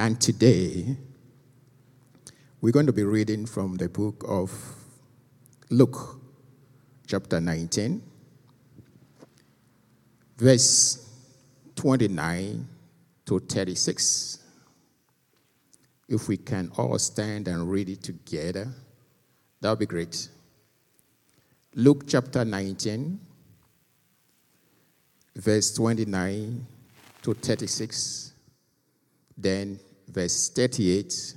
And today, we're going to be reading from the book of Luke, chapter 19, verse 29 to 36. If we can all stand and read it together, that would be great. Luke chapter 19, verse 29 to 36, then verse 38.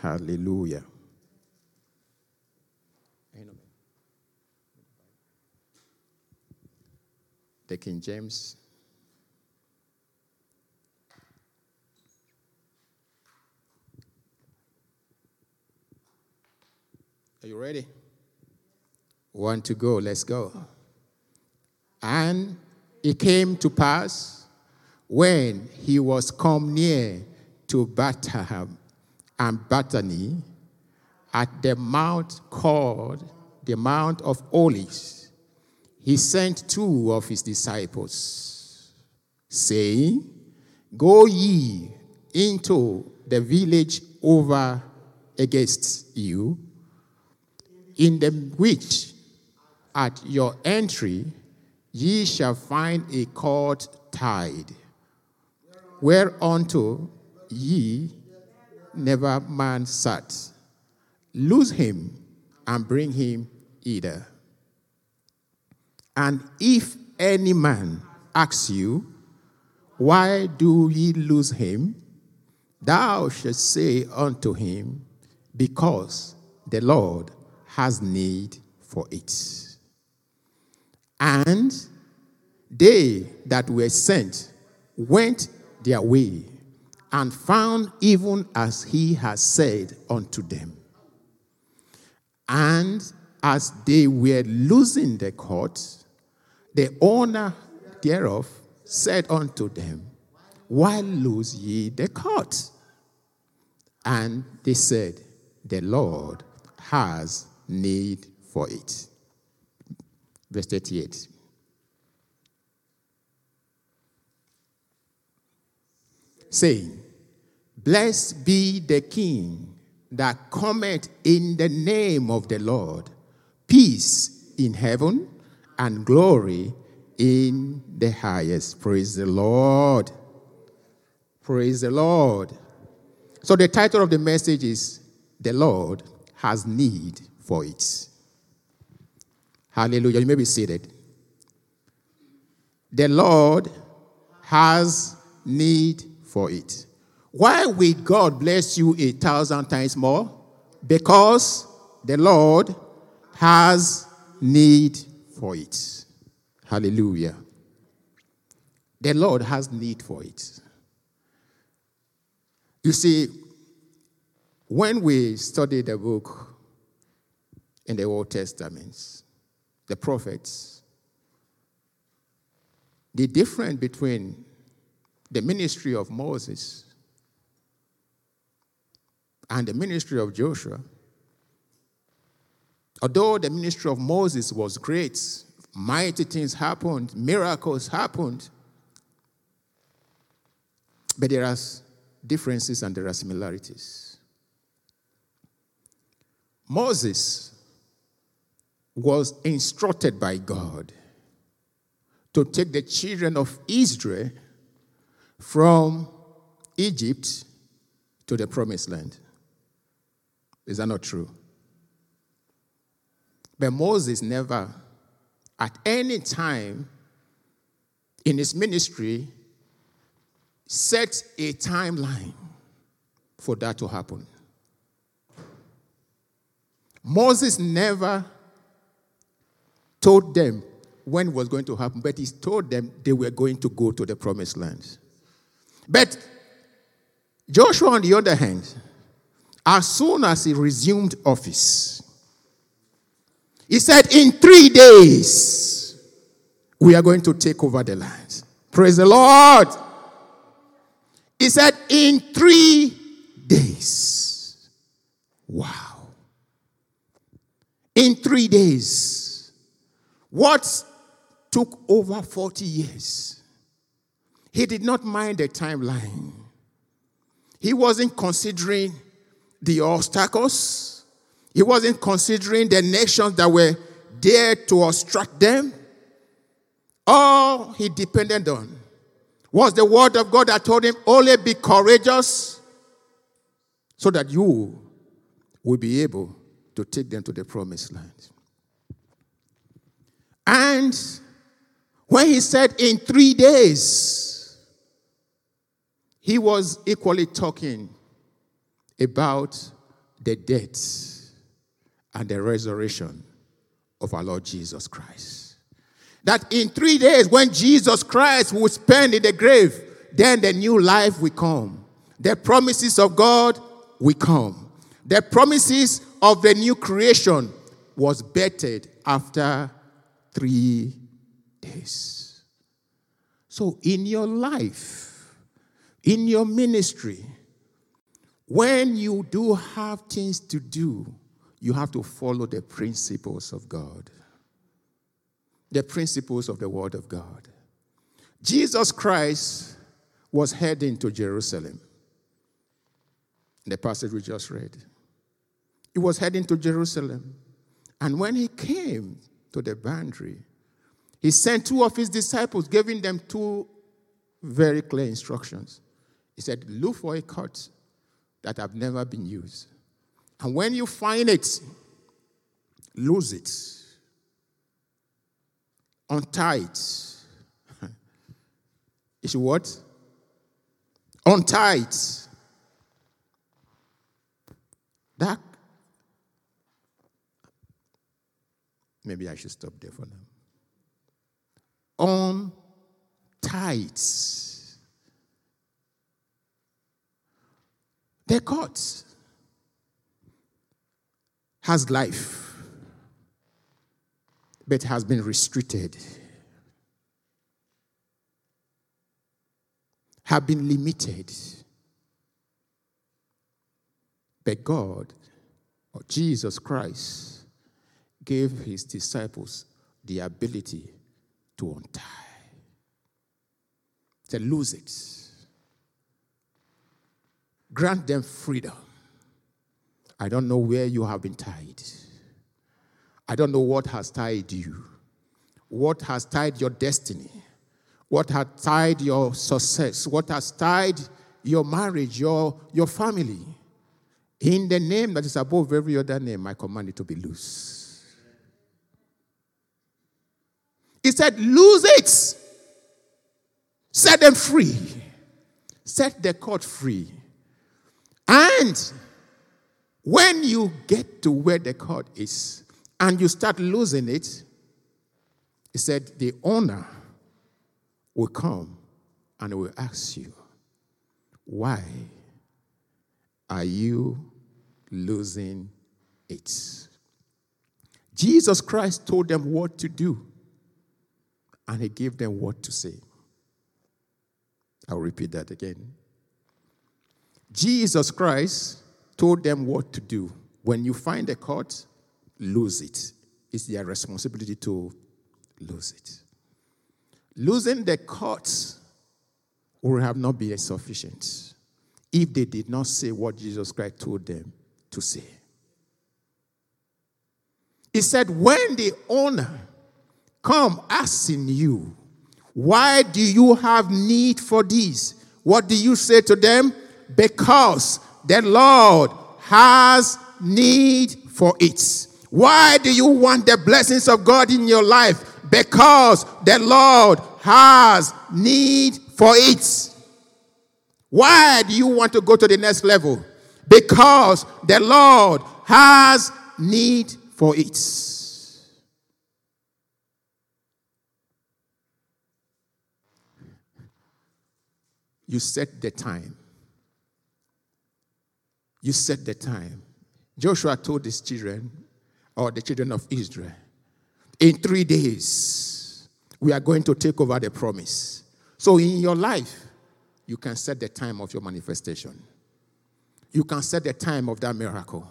Hallelujah. The King James. Are you ready? One to go, let's go. And it came to pass when he was come near to Bethlehem and Bethany at the mount called the Mount of Olives, he sent two of his disciples, saying, Go ye into the village over against you, in the which at your entry ye shall find a cord tied, whereunto ye never man sat. Lose him and bring him hither. And if any man asks you, Why do ye lose him? Thou shalt say unto him, Because the Lord has need for it. And they that were sent went their way and found even as he had said unto them. And as they were losing the court, the owner thereof said unto them, Why lose ye the court? And they said, The Lord has need for it. Verse 38. Saying, Blessed be the King that cometh in the name of the Lord, peace in heaven and glory in the highest. Praise the Lord. Praise the Lord. So, the title of the message is The Lord Has Need for It. Hallelujah. You may be seated. The Lord has need for it. Why will God bless you a thousand times more? Because the Lord has need for it. Hallelujah. The Lord has need for it. You see, when we study the book in the Old Testament, the prophets, the difference between the ministry of Moses and the ministry of Joshua, although the ministry of Moses was great, mighty things happened, miracles happened, but there are differences and there are similarities. Moses was instructed by God to take the children of Israel from Egypt to the promised land. Is that not true? But Moses never, at any time in his ministry, set a timeline for that to happen. Moses never told them when it was going to happen, but he told them they were going to go to the promised land. But Joshua, on the other hand, as soon as he resumed office, he said, In three days, we are going to take over the land. Praise the Lord. He said, In three days. Wow. In three days. What took over 40 years? He did not mind the timeline. He wasn't considering the obstacles. He wasn't considering the nations that were there to obstruct them. All he depended on was the word of God that told him, only be courageous so that you will be able to take them to the promised land. And when he said in three days, he was equally talking about the death and the resurrection of our Lord Jesus Christ. That in three days, when Jesus Christ would spend in the grave, then the new life will come. The promises of God will come. The promises of the new creation was bettered after three days. So, in your life, in your ministry, when you do have things to do, you have to follow the principles of God, the principles of the Word of God. Jesus Christ was heading to Jerusalem. The passage we just read. He was heading to Jerusalem. And when he came to the boundary, he sent two of his disciples, giving them two very clear instructions. He said, Look for a cut that have never been used. And when you find it, lose it, untie it. Is what? Untie it. That maybe I should stop there for now. Untie it. The court has life, but has been restricted, have been limited. But God, or Jesus Christ, gave his disciples the ability to untie, to lose it Grant them freedom. I don't know where you have been tied. I don't know what has tied you. What has tied your destiny? What has tied your success? What has tied your marriage, your, your family? In the name that is above every other name, I command it to be loose. He said, Lose it. Set them free. Set the court free. And when you get to where the cord is and you start losing it, he said, the owner will come and will ask you, why are you losing it? Jesus Christ told them what to do, and he gave them what to say. I'll repeat that again. Jesus Christ told them what to do. When you find a court, lose it. It's their responsibility to lose it. Losing the court would have not been sufficient if they did not say what Jesus Christ told them to say. He said, When the owner come asking you, Why do you have need for this? What do you say to them? Because the Lord has need for it. Why do you want the blessings of God in your life? Because the Lord has need for it. Why do you want to go to the next level? Because the Lord has need for it. You set the time. You set the time. Joshua told his children, or the children of Israel, in three days, we are going to take over the promise. So in your life, you can set the time of your manifestation. You can set the time of that miracle.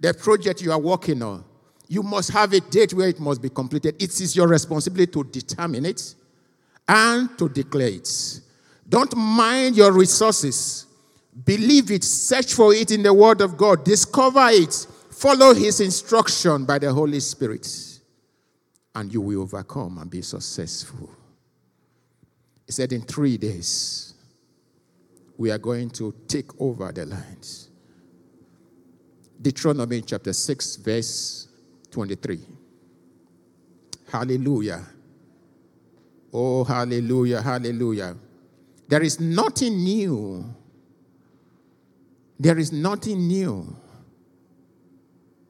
The project you are working on, you must have a date where it must be completed. It is your responsibility to determine it and to declare it. Don't mind your resources. Believe it, search for it in the Word of God, discover it, follow His instruction by the Holy Spirit, and you will overcome and be successful. He said, In three days, we are going to take over the lands. Deuteronomy chapter 6, verse 23. Hallelujah. Oh, hallelujah, hallelujah. There is nothing new. There is nothing new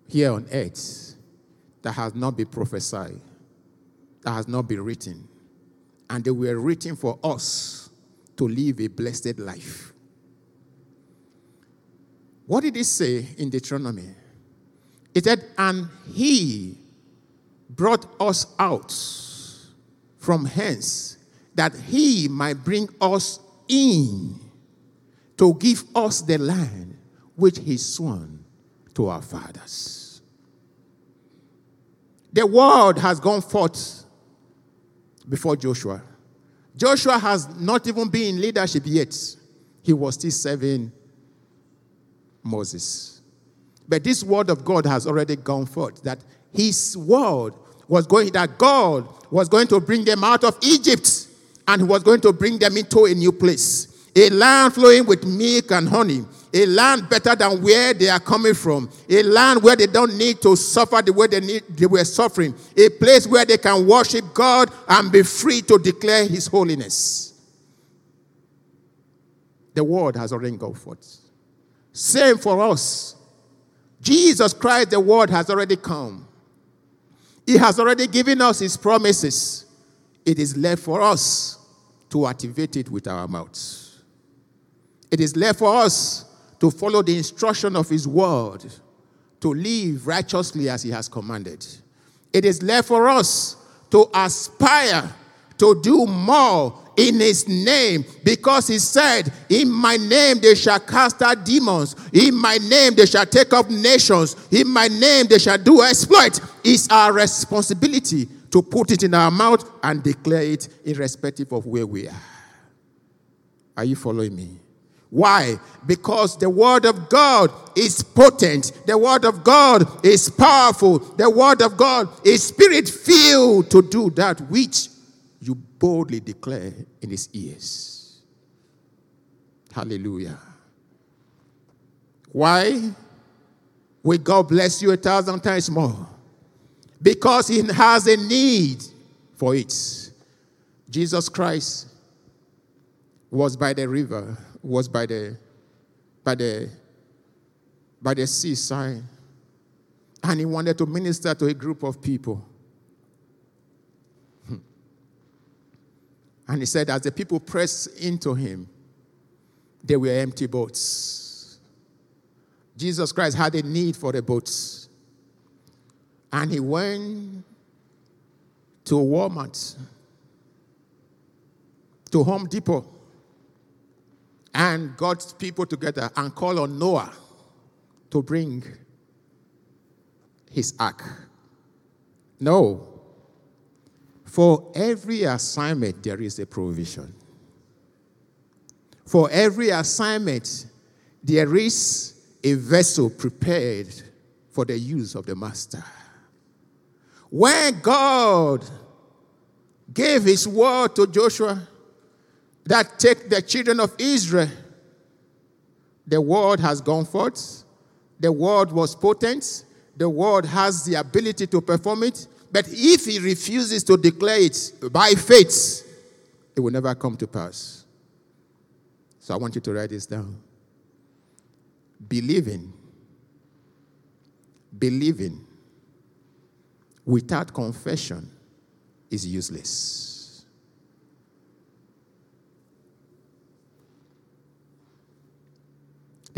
here on earth that has not been prophesied, that has not been written. And they were written for us to live a blessed life. What did it say in Deuteronomy? It said, And he brought us out from hence that he might bring us in to give us the land which he sworn to our fathers. The word has gone forth before Joshua. Joshua has not even been in leadership yet. He was still serving Moses. But this word of God has already gone forth that his word was going, that God was going to bring them out of Egypt and he was going to bring them into a new place. A land flowing with milk and honey. A land better than where they are coming from. A land where they don't need to suffer the way they, need, they were suffering. A place where they can worship God and be free to declare his holiness. The word has already gone forth. Same for us. Jesus Christ, the word has already come. He has already given us his promises. It is left for us to activate it with our mouths. It is left for us to follow the instruction of his word, to live righteously as he has commanded. It is left for us to aspire to do more in his name because he said, In my name they shall cast out demons, in my name they shall take up nations, in my name they shall do exploit. It's our responsibility to put it in our mouth and declare it irrespective of where we are. Are you following me? Why? Because the Word of God is potent. The Word of God is powerful. The Word of God is spirit filled to do that which you boldly declare in his ears. Hallelujah. Why? Will God bless you a thousand times more? Because he has a need for it. Jesus Christ was by the river, was by the by the by the seaside, and he wanted to minister to a group of people. Hmm. And he said, as the people pressed into him, there were empty boats. Jesus Christ had a need for the boats. And he went to Walmart, to Home Depot, and God's people together and call on Noah to bring his ark. No, for every assignment, there is a provision. For every assignment, there is a vessel prepared for the use of the master. When God gave his word to Joshua that take the children of Israel, the word has gone forth. The word was potent. The word has the ability to perform it. But if he refuses to declare it by faith, it will never come to pass. So I want you to write this down. Believing, believing without confession is useless.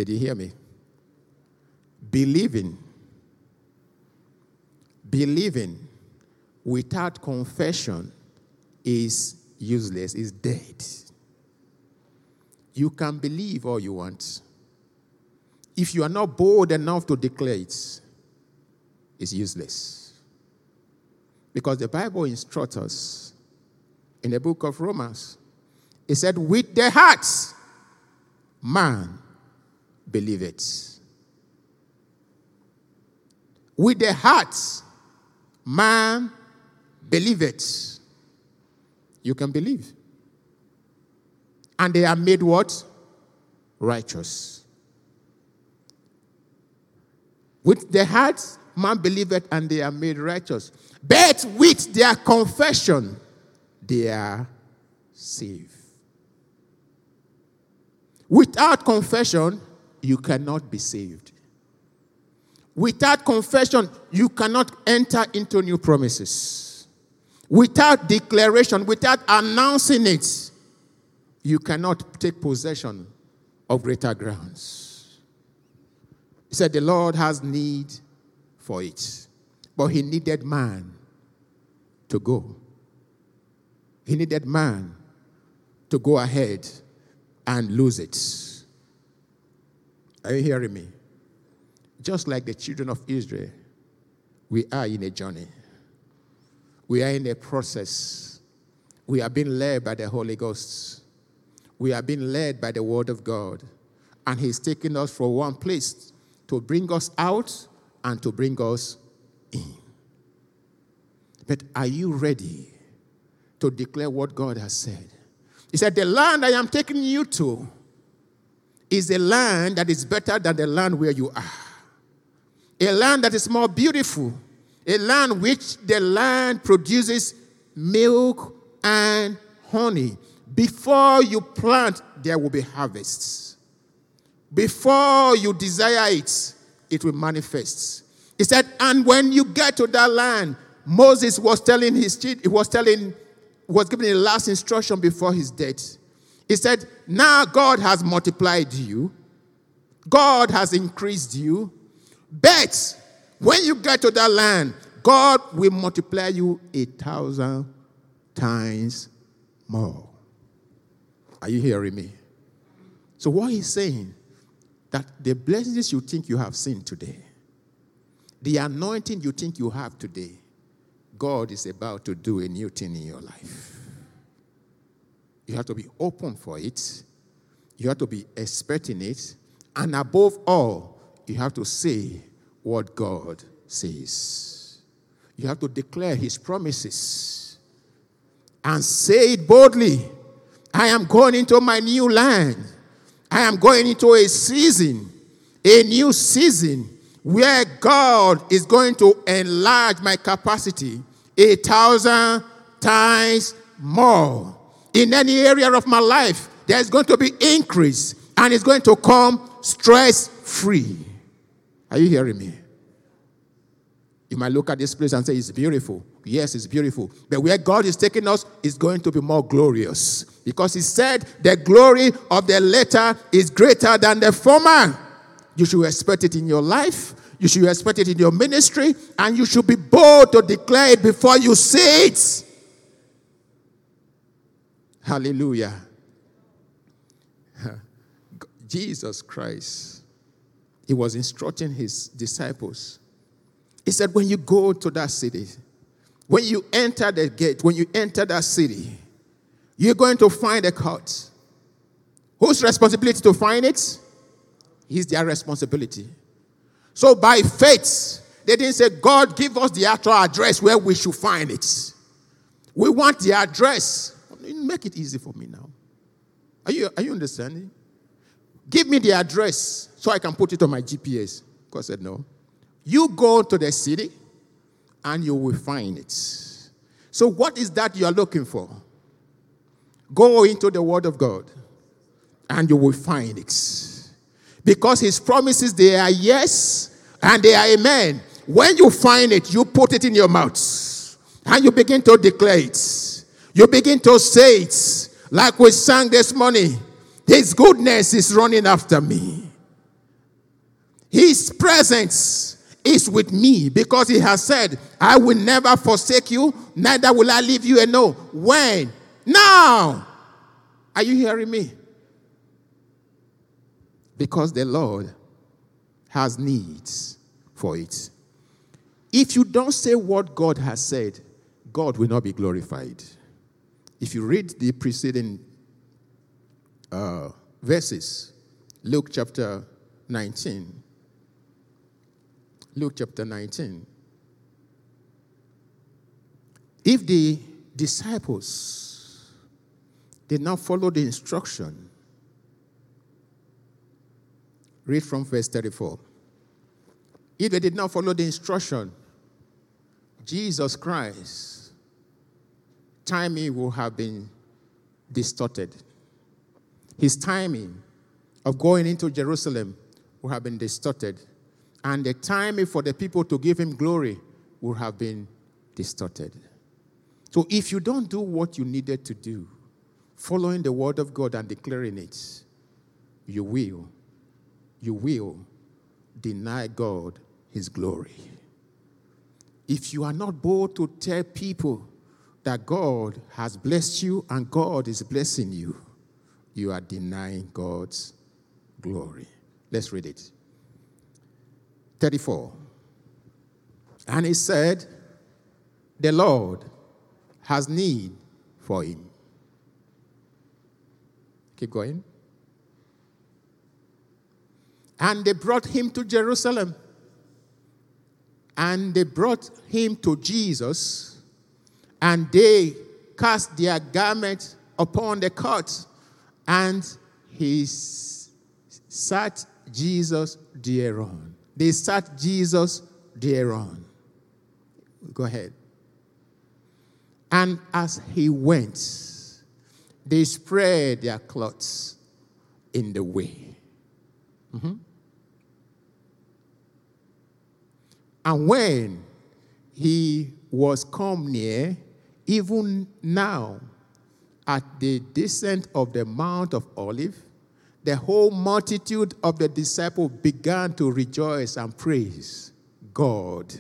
Did you hear me? Believing, believing without confession is useless, is dead. You can believe all you want. If you are not bold enough to declare it, it's useless. Because the Bible instructs us in the book of Romans, it said, With the hearts, man believe it. With the hearts, man believe it. You can believe. And they are made what? Righteous. With the heart, man believeth, and they are made righteous. But with their confession, they are saved. Without confession, you cannot be saved. Without confession, you cannot enter into new promises. Without declaration, without announcing it, you cannot take possession of greater grounds. He said, The Lord has need for it, but He needed man to go. He needed man to go ahead and lose it. Are you hearing me? Just like the children of Israel, we are in a journey. We are in a process. We are being led by the Holy Ghost. We are being led by the Word of God. And He's taking us from one place to bring us out and to bring us in. But are you ready to declare what God has said? He said, The land I am taking you to is a land that is better than the land where you are. A land that is more beautiful. A land which the land produces milk and honey. Before you plant, there will be harvests. Before you desire it, it will manifest. He said, and when you get to that land, Moses was telling his he was telling was giving the last instruction before his death. He said, Now God has multiplied you, God has increased you, but when you get to that land, God will multiply you a thousand times more. Are you hearing me? So, what he's saying, that the blessings you think you have seen today, the anointing you think you have today, God is about to do a new thing in your life. You have to be open for it, you have to be expecting it, and above all, you have to say what God says. You have to declare His promises and say it boldly. I am going into my new land. I am going into a season, a new season, where God is going to enlarge my capacity a thousand times more. In any area of my life, there's going to be increase and it's going to come stress free. Are you hearing me? You might look at this place and say, It's beautiful. Yes, it's beautiful. But where God is taking us is going to be more glorious. Because He said, The glory of the latter is greater than the former. You should expect it in your life. You should expect it in your ministry, and you should be bold to declare it before you see it. Hallelujah. Jesus Christ, he was instructing his disciples. He said, When you go to that city, when you enter the gate, when you enter that city, you're going to find a court. Whose responsibility to find it? Is their responsibility. So by faith, they didn't say, God, give us the actual address where we should find it. We want the address. Make it easy for me now. Are you, are you understanding? Give me the address so I can put it on my GPS. God said, No. You go to the city and you will find it. So, what is that you are looking for? Go into the Word of God and you will find it. Because His promises, they are yes and they are amen. When you find it, you put it in your mouth and you begin to declare it. You begin to say it like we sang this morning. His goodness is running after me. His presence is with me because he has said, I will never forsake you, neither will I leave you And no, When? Now. Are you hearing me? Because the Lord has needs for it. If you don't say what God has said, God will not be glorified. If you read the preceding uh, verses. Luke chapter 19. Luke chapter 19. If the disciples did not follow the instruction, read from verse 34. If they did not follow the instruction, Jesus Christ, timing will have been distorted. His timing of going into Jerusalem would have been distorted. And the timing for the people to give him glory would have been distorted. So if you don't do what you needed to do, following the word of God and declaring it, you will, you will deny God his glory. If you are not bold to tell people that God has blessed you and God is blessing you, you are denying God's glory. Let's read it. 34. And he said, The Lord has need for him. Keep going. And they brought him to Jerusalem. And they brought him to Jesus. And they cast their garments upon the cot. And he sat Jesus thereon. They sat Jesus thereon. Go ahead. And as he went, they spread their cloths in the way. Mm-hmm. And when he was come near, even now, at the descent of the Mount of Olive, the whole multitude of the disciples began to rejoice and praise God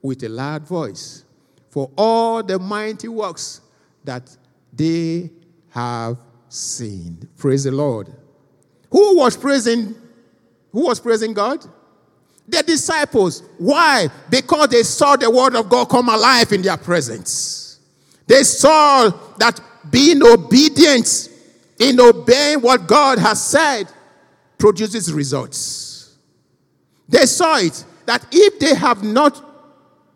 with a loud voice for all the mighty works that they have seen. Praise the Lord. Who was praising? Who was praising God? The disciples. Why? Because they saw the word of God come alive in their presence. They saw that being obedient in obeying what God has said produces results. They saw it that if they have not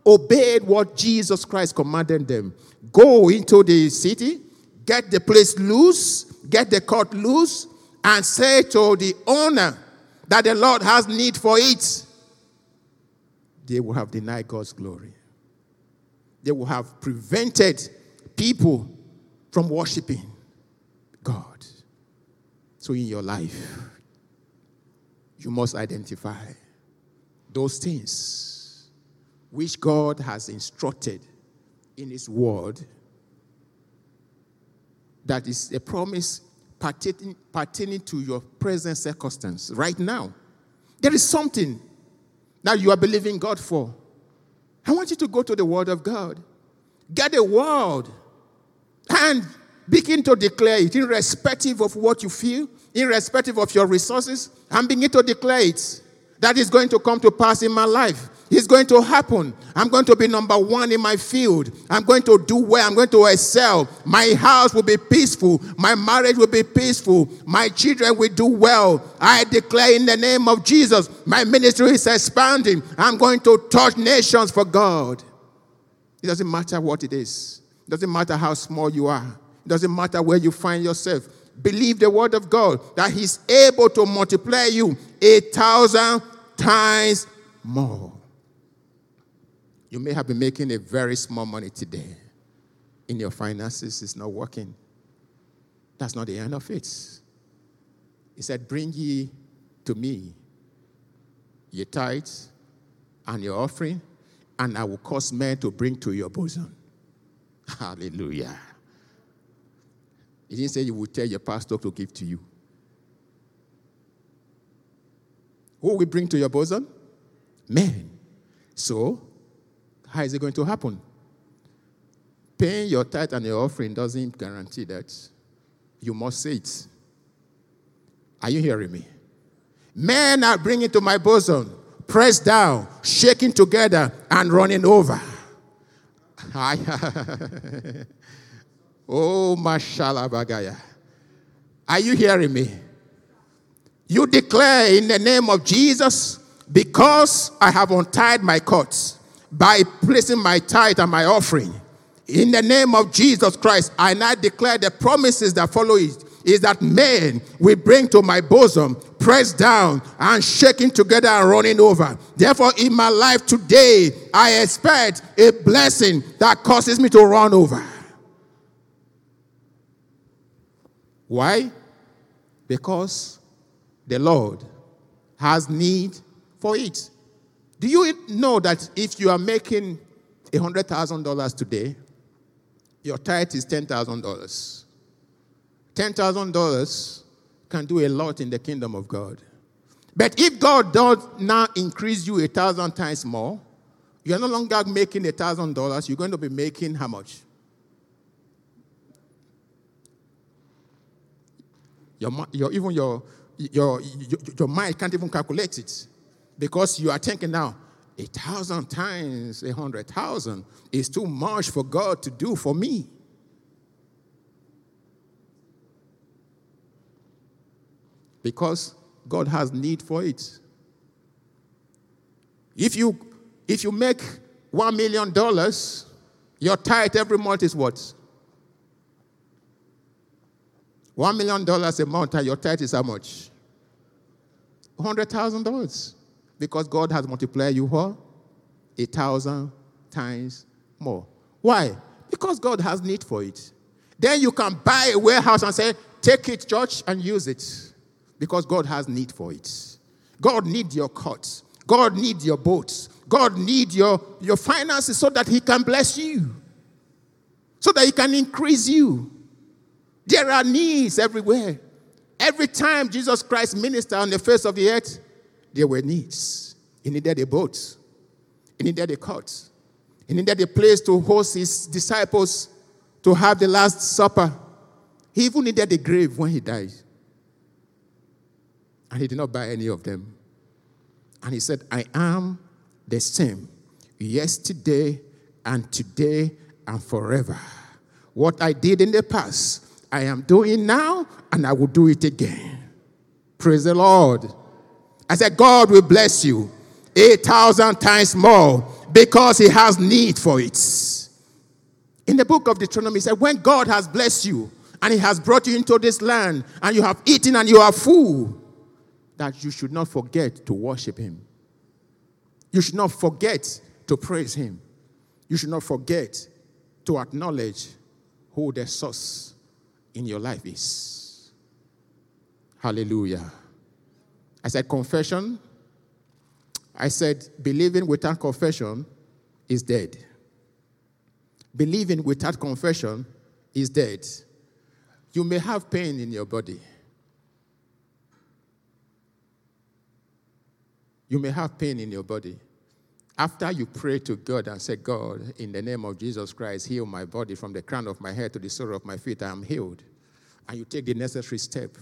obeyed what Jesus Christ commanded them, go into the city, get the place loose, get the court loose, and say to the owner that the Lord has need for it, they will have denied God's glory. They will have prevented people from worshiping God. So, in your life, you must identify those things which God has instructed in His Word that is a promise pertaining, pertaining to your present circumstance right now. There is something that you are believing God for. I want you to go to the Word of God, get a word, and Begin to declare it, irrespective of what you feel, irrespective of your resources, and begin to declare it. That is going to come to pass in my life. It's going to happen. I'm going to be number one in my field. I'm going to do well. I'm going to excel. My house will be peaceful. My marriage will be peaceful. My children will do well. I declare in the name of Jesus, my ministry is expanding. I'm going to touch nations for God. It doesn't matter what it is, it doesn't matter how small you are. It doesn't matter where you find yourself. Believe the word of God that He's able to multiply you a thousand times more. You may have been making a very small money today. In your finances, it's not working. That's not the end of it. He said, Bring ye to me your tithes and your offering, and I will cause men to bring to your bosom. Hallelujah. He didn't say you would tell your pastor to give to you. Who will bring to your bosom? Men. So, how is it going to happen? Paying your tithe and your offering doesn't guarantee that. You must say it. Are you hearing me? Men are bringing to my bosom, pressed down, shaking together, and running over. Oh, mashallah bagaya. Are you hearing me? You declare in the name of Jesus, because I have untied my cords by placing my tithe and my offering. In the name of Jesus Christ, I now declare the promises that follow it is that men will bring to my bosom, pressed down and shaking together and running over. Therefore, in my life today, I expect a blessing that causes me to run over. Why? Because the Lord has need for it. Do you know that if you are making $100,000 today, your tithe is $10,000? $10,000 can do a lot in the kingdom of God. But if God does now increase you a thousand times more, you're no longer making a thousand dollars, you're going to be making how much? Your, your, even your, your, your, your mind can't even calculate it because you are thinking now, a thousand times a hundred thousand is too much for God to do for me. because God has need for it. If you if you make one million dollars, your tithe every month is what? One million dollars a month, and your tithe is how much? Hundred thousand dollars, because God has multiplied you what? A thousand times more. Why? Because God has need for it. Then you can buy a warehouse and say, "Take it, church, and use it." because God has need for it. God needs your cuts. God needs your boats. God needs your, your finances so that He can bless you, so that He can increase you. There are needs everywhere. Every time Jesus Christ ministered on the face of the earth, there were needs. He needed a boat, he needed a cot, he needed a place to host his disciples to have the Last Supper. He even needed a grave when he died. And he did not buy any of them. And he said, I am the same yesterday and today and forever. What I did in the past, I am doing now, and I will do it again. Praise the Lord. I said, God will bless you 8,000 times more because He has need for it. In the book of Deuteronomy, he said, When God has blessed you and He has brought you into this land and you have eaten and you are full, that you should not forget to worship Him. You should not forget to praise Him. You should not forget to acknowledge who the source in your life is. Hallelujah. I said confession. I said believing without confession is dead. Believing without confession is dead. You may have pain in your body. You may have pain in your body. After you pray to God and say, God, in the name of Jesus Christ, heal my body from the crown of my head to the sole of my feet, I am healed. And you take the necessary step,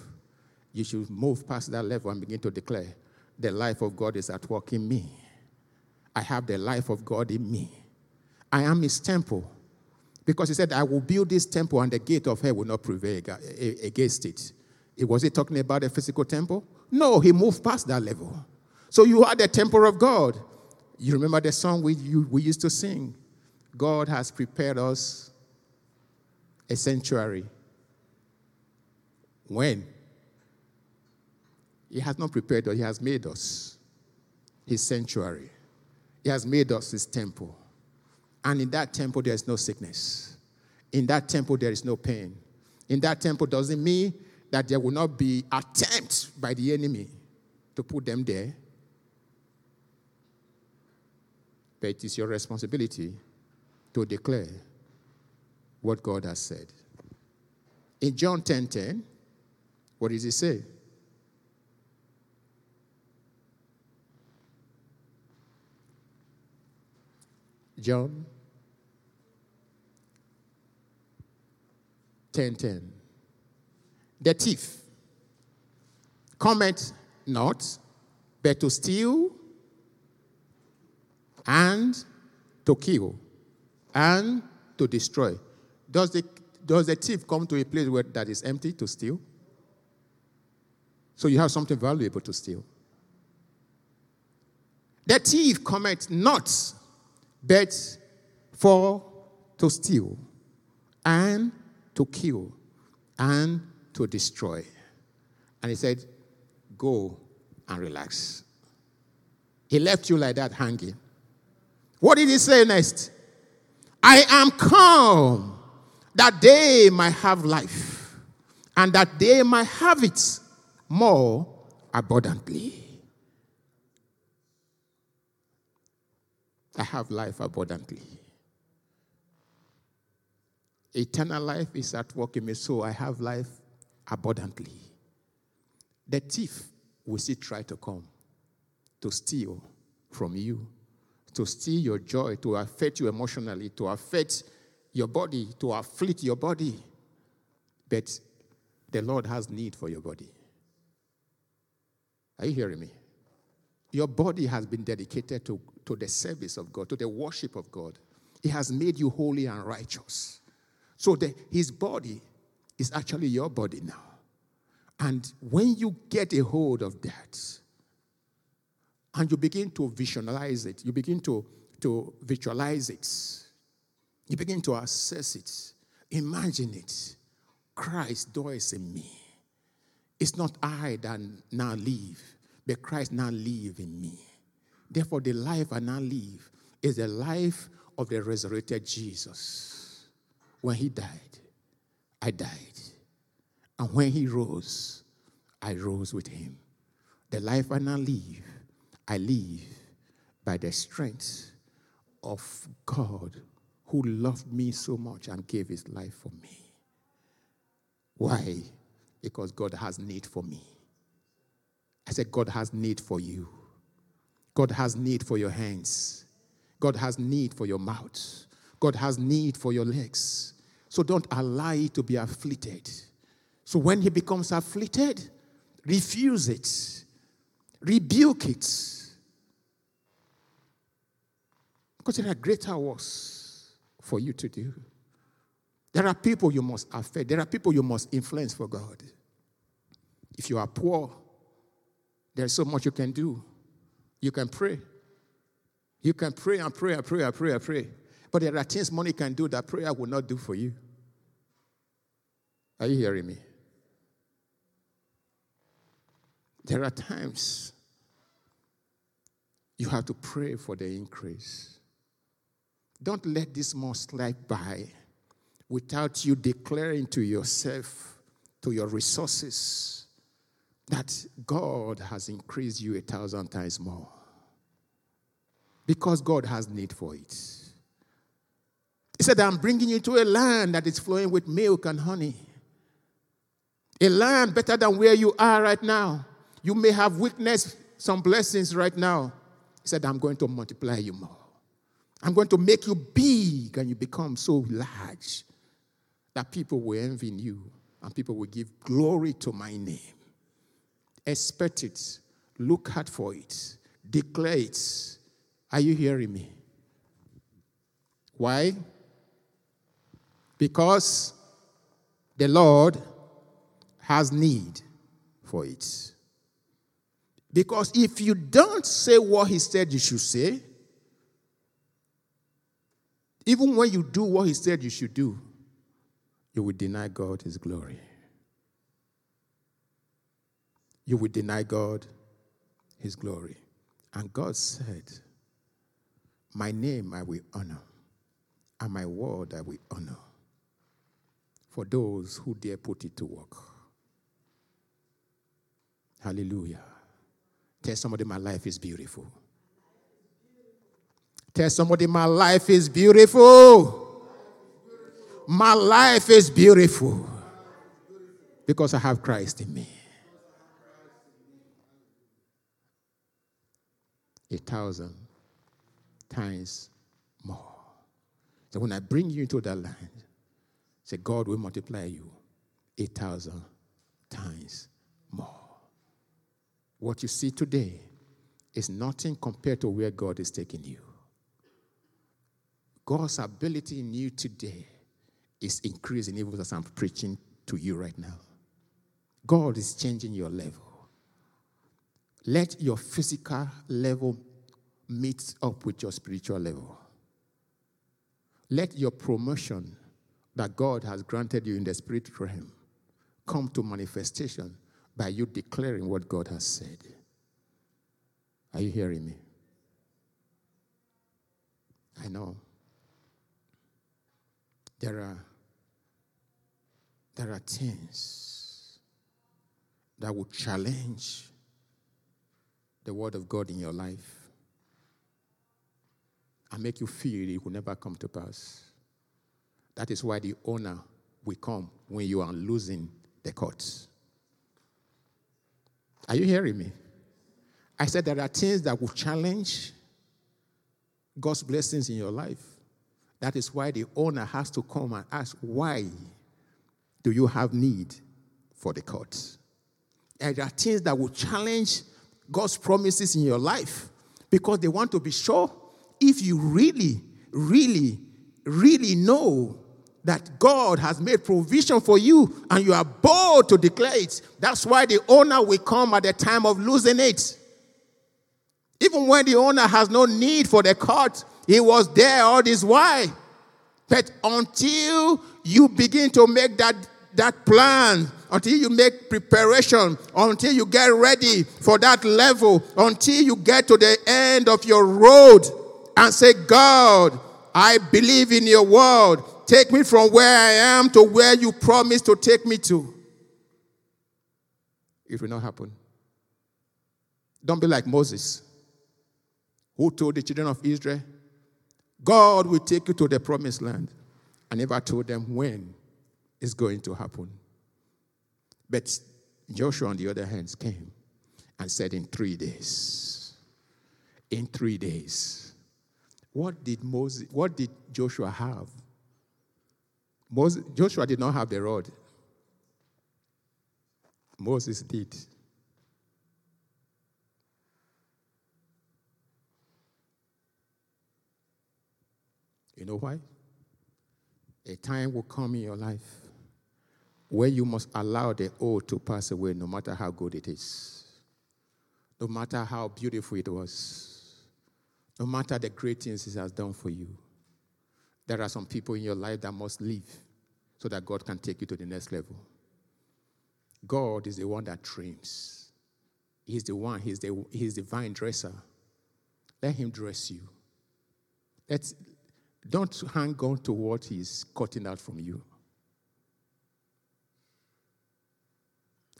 you should move past that level and begin to declare, the life of God is at work in me. I have the life of God in me. I am his temple. Because he said, I will build this temple and the gate of hell will not prevail against it. Was he talking about a physical temple? No, he moved past that level. So you are the temple of God. You remember the song we, you, we used to sing? God has prepared us a sanctuary. When? He has not prepared us, He has made us His sanctuary. He has made us His temple. And in that temple, there is no sickness. In that temple, there is no pain. In that temple doesn't mean that there will not be attempts by the enemy to put them there. But it is your responsibility to declare what God has said. In John 10 10, what does he say? John 10 10. The thief cometh not, but to steal and to kill and to destroy. Does the, does the thief come to a place where that is empty to steal? So you have something valuable to steal. The thief cometh not, but for to steal and to kill and to destroy. And he said, Go and relax. He left you like that hanging. What did he say next? I am come that they might have life and that they might have it more abundantly. I have life abundantly. Eternal life is at work in me, so I have life abundantly. The thief will still try to come to steal from you, to steal your joy, to affect you emotionally, to affect your body, to afflict your body. But the Lord has need for your body. Are you hearing me? Your body has been dedicated to, to the service of God, to the worship of God. He has made you holy and righteous. So the, his body is actually your body now. And when you get a hold of that, and you begin to visualize it, you begin to, to visualize it, you begin to assess it, imagine it. Christ dwells in me. It's not I that now live, but Christ now live in me. Therefore, the life I now live is the life of the resurrected Jesus. When he died, I died. And when he rose, I rose with him. The life I now live, I live by the strength of God who loved me so much and gave his life for me. Why? Because God has need for me. I said, God has need for you. God has need for your hands. God has need for your mouth. God has need for your legs. So don't allow it to be afflicted. So when he becomes afflicted, refuse it, rebuke it. Because there are greater works for you to do. There are people you must affect, there are people you must influence for God. If you are poor, there's so much you can do. You can pray. You can pray and pray and pray and pray and pray. But there are things money can do that prayer will not do for you. Are you hearing me? There are times you have to pray for the increase. Don't let this month slide by without you declaring to yourself, to your resources, that God has increased you a thousand times more. Because God has need for it. He said, I'm bringing you to a land that is flowing with milk and honey. A land better than where you are right now. You may have witnessed some blessings right now. He said, I'm going to multiply you more. I'm going to make you big and you become so large that people will envy you and people will give glory to my name. Expect it, look hard for it, declare it. Are you hearing me? Why? Because the Lord has need for it. Because if you don't say what He said you should say, even when you do what He said you should do, you will deny God His glory. You will deny God His glory. And God said, My name I will honor, and my word I will honor for those who dare put it to work. Hallelujah. Tell somebody my life is beautiful. Tell somebody my life is beautiful. My life is beautiful because I have Christ in me. A thousand times more. So when I bring you into that land, say, God will multiply you a thousand times more. What you see today is nothing compared to where God is taking you. God's ability in you today is increasing even as I'm preaching to you right now. God is changing your level. Let your physical level meet up with your spiritual level. Let your promotion that God has granted you in the spirit realm come to manifestation by you declaring what God has said. Are you hearing me? I know. There are there are things that will challenge the word of God in your life and make you feel it will never come to pass. That is why the owner will come when you are losing the courts. Are you hearing me? I said there are things that will challenge God's blessings in your life. That is why the owner has to come and ask, Why do you have need for the courts? And there are things that will challenge God's promises in your life because they want to be sure if you really, really, really know that God has made provision for you and you are bold to declare it. That's why the owner will come at the time of losing it. Even when the owner has no need for the cart, he was there all this while. But until you begin to make that, that plan, until you make preparation, until you get ready for that level, until you get to the end of your road and say, God, I believe in your word. Take me from where I am to where you promised to take me to. It will not happen. Don't be like Moses, who told the children of Israel, God will take you to the promised land. I never told them when it's going to happen. But Joshua, on the other hand, came and said, In three days, in three days. What did Moses, what did Joshua have? Moses, Joshua did not have the rod. Moses did. You know why? A time will come in your life where you must allow the old to pass away, no matter how good it is, no matter how beautiful it was, no matter the great things it has done for you. There are some people in your life that must leave so that God can take you to the next level. God is the one that trains. He's the one, he's the, he's the vine dresser. Let him dress you. Let's, don't hang on to what he's cutting out from you.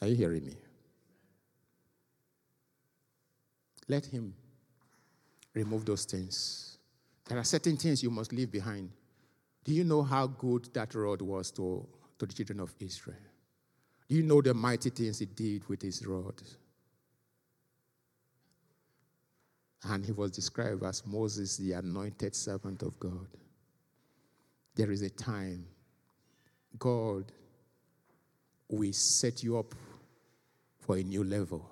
Are you hearing me? Let him remove those things. There are certain things you must leave behind. Do you know how good that rod was to, to the children of Israel? Do you know the mighty things he did with his rod? And he was described as Moses, the anointed servant of God. There is a time God will set you up for a new level.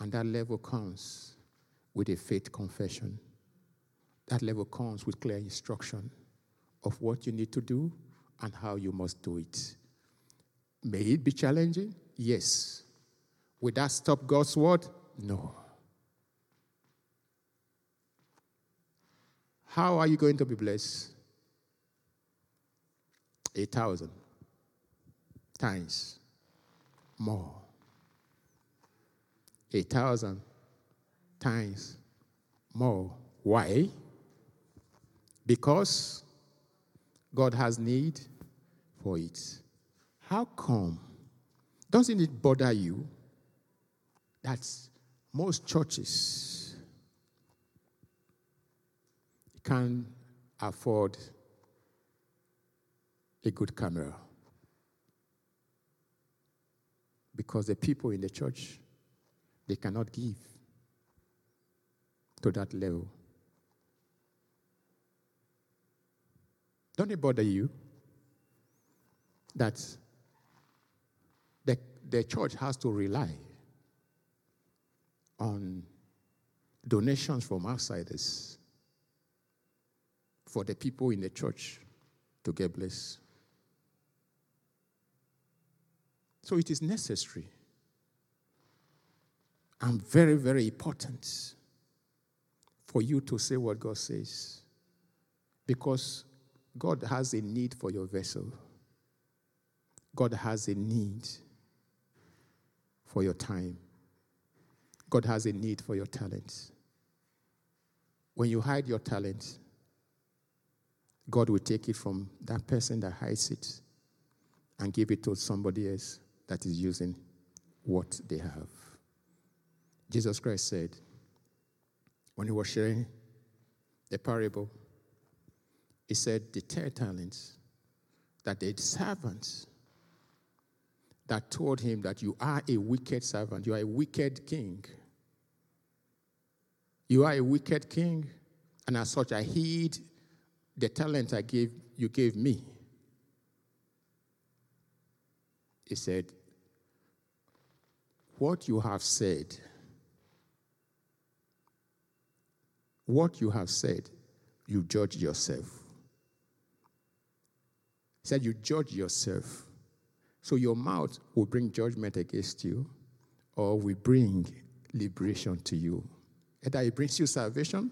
And that level comes with a faith confession. That level comes with clear instruction of what you need to do and how you must do it. May it be challenging? Yes. Will that stop God's word? No. How are you going to be blessed? A thousand times more. A thousand times more. Why? Because God has need for it. How come? Doesn't it bother you that most churches can afford a good camera. Because the people in the church, they cannot give to that level. Don't it bother you that the, the church has to rely on donations from outsiders for the people in the church to get blessed. So it is necessary and very, very important for you to say what God says. Because God has a need for your vessel. God has a need for your time. God has a need for your talents. When you hide your talent, God will take it from that person that hides it and give it to somebody else that is using what they have. Jesus Christ said, when he was sharing the parable, he said, The ten talents that the servants that told him that you are a wicked servant, you are a wicked king. You are a wicked king, and as such, I heed the talent I gave you gave me. He said, What you have said, what you have said, you judge yourself. He said, You judge yourself. So your mouth will bring judgment against you or will bring liberation to you. Either it brings you salvation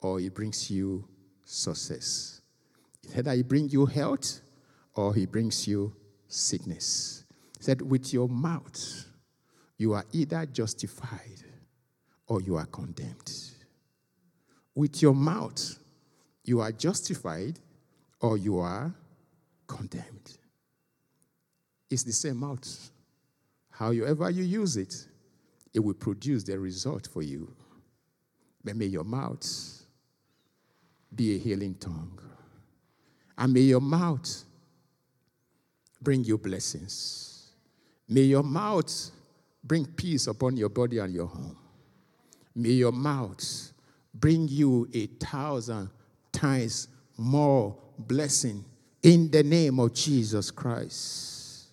or it brings you success. Either he brings you health or he brings you sickness. He said, with your mouth, you are either justified or you are condemned. With your mouth, you are justified or you are condemned. It's the same mouth. However, you use it, it will produce the result for you. But may your mouth be a healing tongue. And may your mouth bring you blessings. May your mouth bring peace upon your body and your home. May your mouth bring you a thousand times more blessing in the name of Jesus Christ.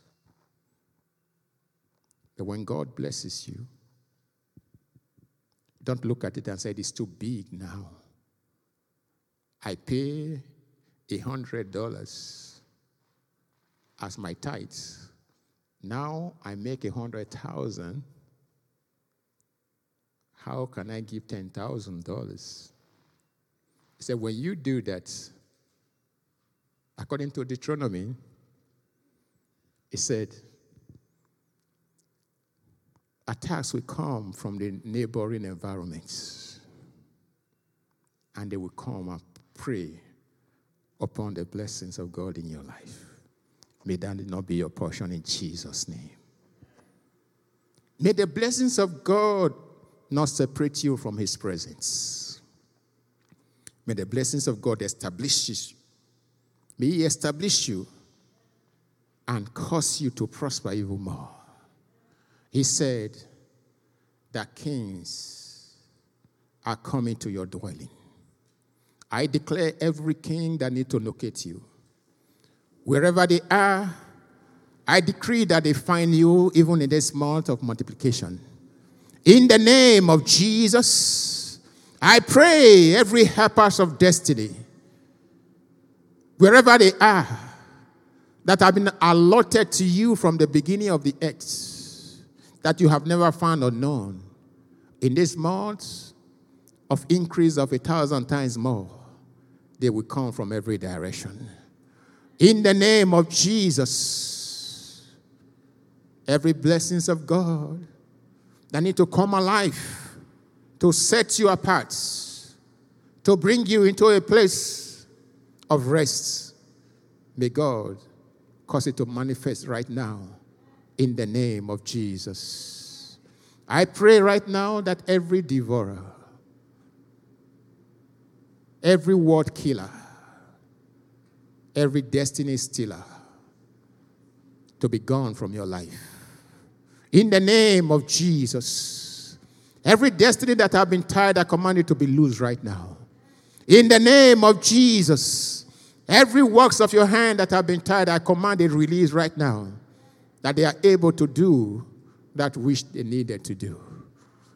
But when God blesses you, don't look at it and say it's too big now. I pay a hundred dollars as my tithes. Now I make a hundred thousand. How can I give ten thousand dollars? He said, when you do that, according to Deuteronomy, he said, attacks will come from the neighboring environments and they will come and prey upon the blessings of God in your life. May that not be your portion in Jesus' name. May the blessings of God not separate you from His presence. May the blessings of God establish you. May He establish you and cause you to prosper even more. He said that kings are coming to your dwelling. I declare every king that need to locate you. Wherever they are, I decree that they find you even in this month of multiplication. In the name of Jesus, I pray every helpers of destiny, wherever they are, that have been allotted to you from the beginning of the earth, that you have never found or known, in this month of increase of a thousand times more, they will come from every direction. In the name of Jesus, every blessings of God that need to come alive to set you apart, to bring you into a place of rest. May God cause it to manifest right now in the name of Jesus. I pray right now that every devourer, every word killer, every destiny stealer to be gone from your life. In the name of Jesus, every destiny that I've been tied, I command you to be loose right now. In the name of Jesus, every works of your hand that have been tied, I command it release right now, that they are able to do that which they needed to do.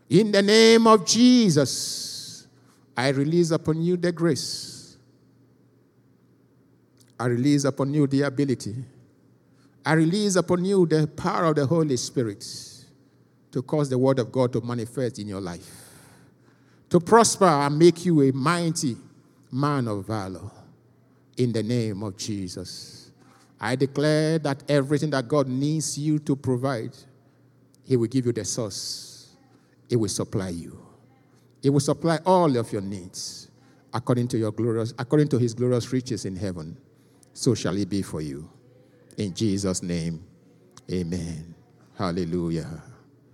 In the name of Jesus, I release upon you the grace. I release upon you the ability. I release upon you the power of the Holy Spirit to cause the word of God to manifest in your life, to prosper and make you a mighty man of valor in the name of Jesus. I declare that everything that God needs you to provide, He will give you the source, He will supply you. He will supply all of your needs according to your glorious, according to his glorious riches in heaven. So shall it be for you. In Jesus' name, amen. Hallelujah.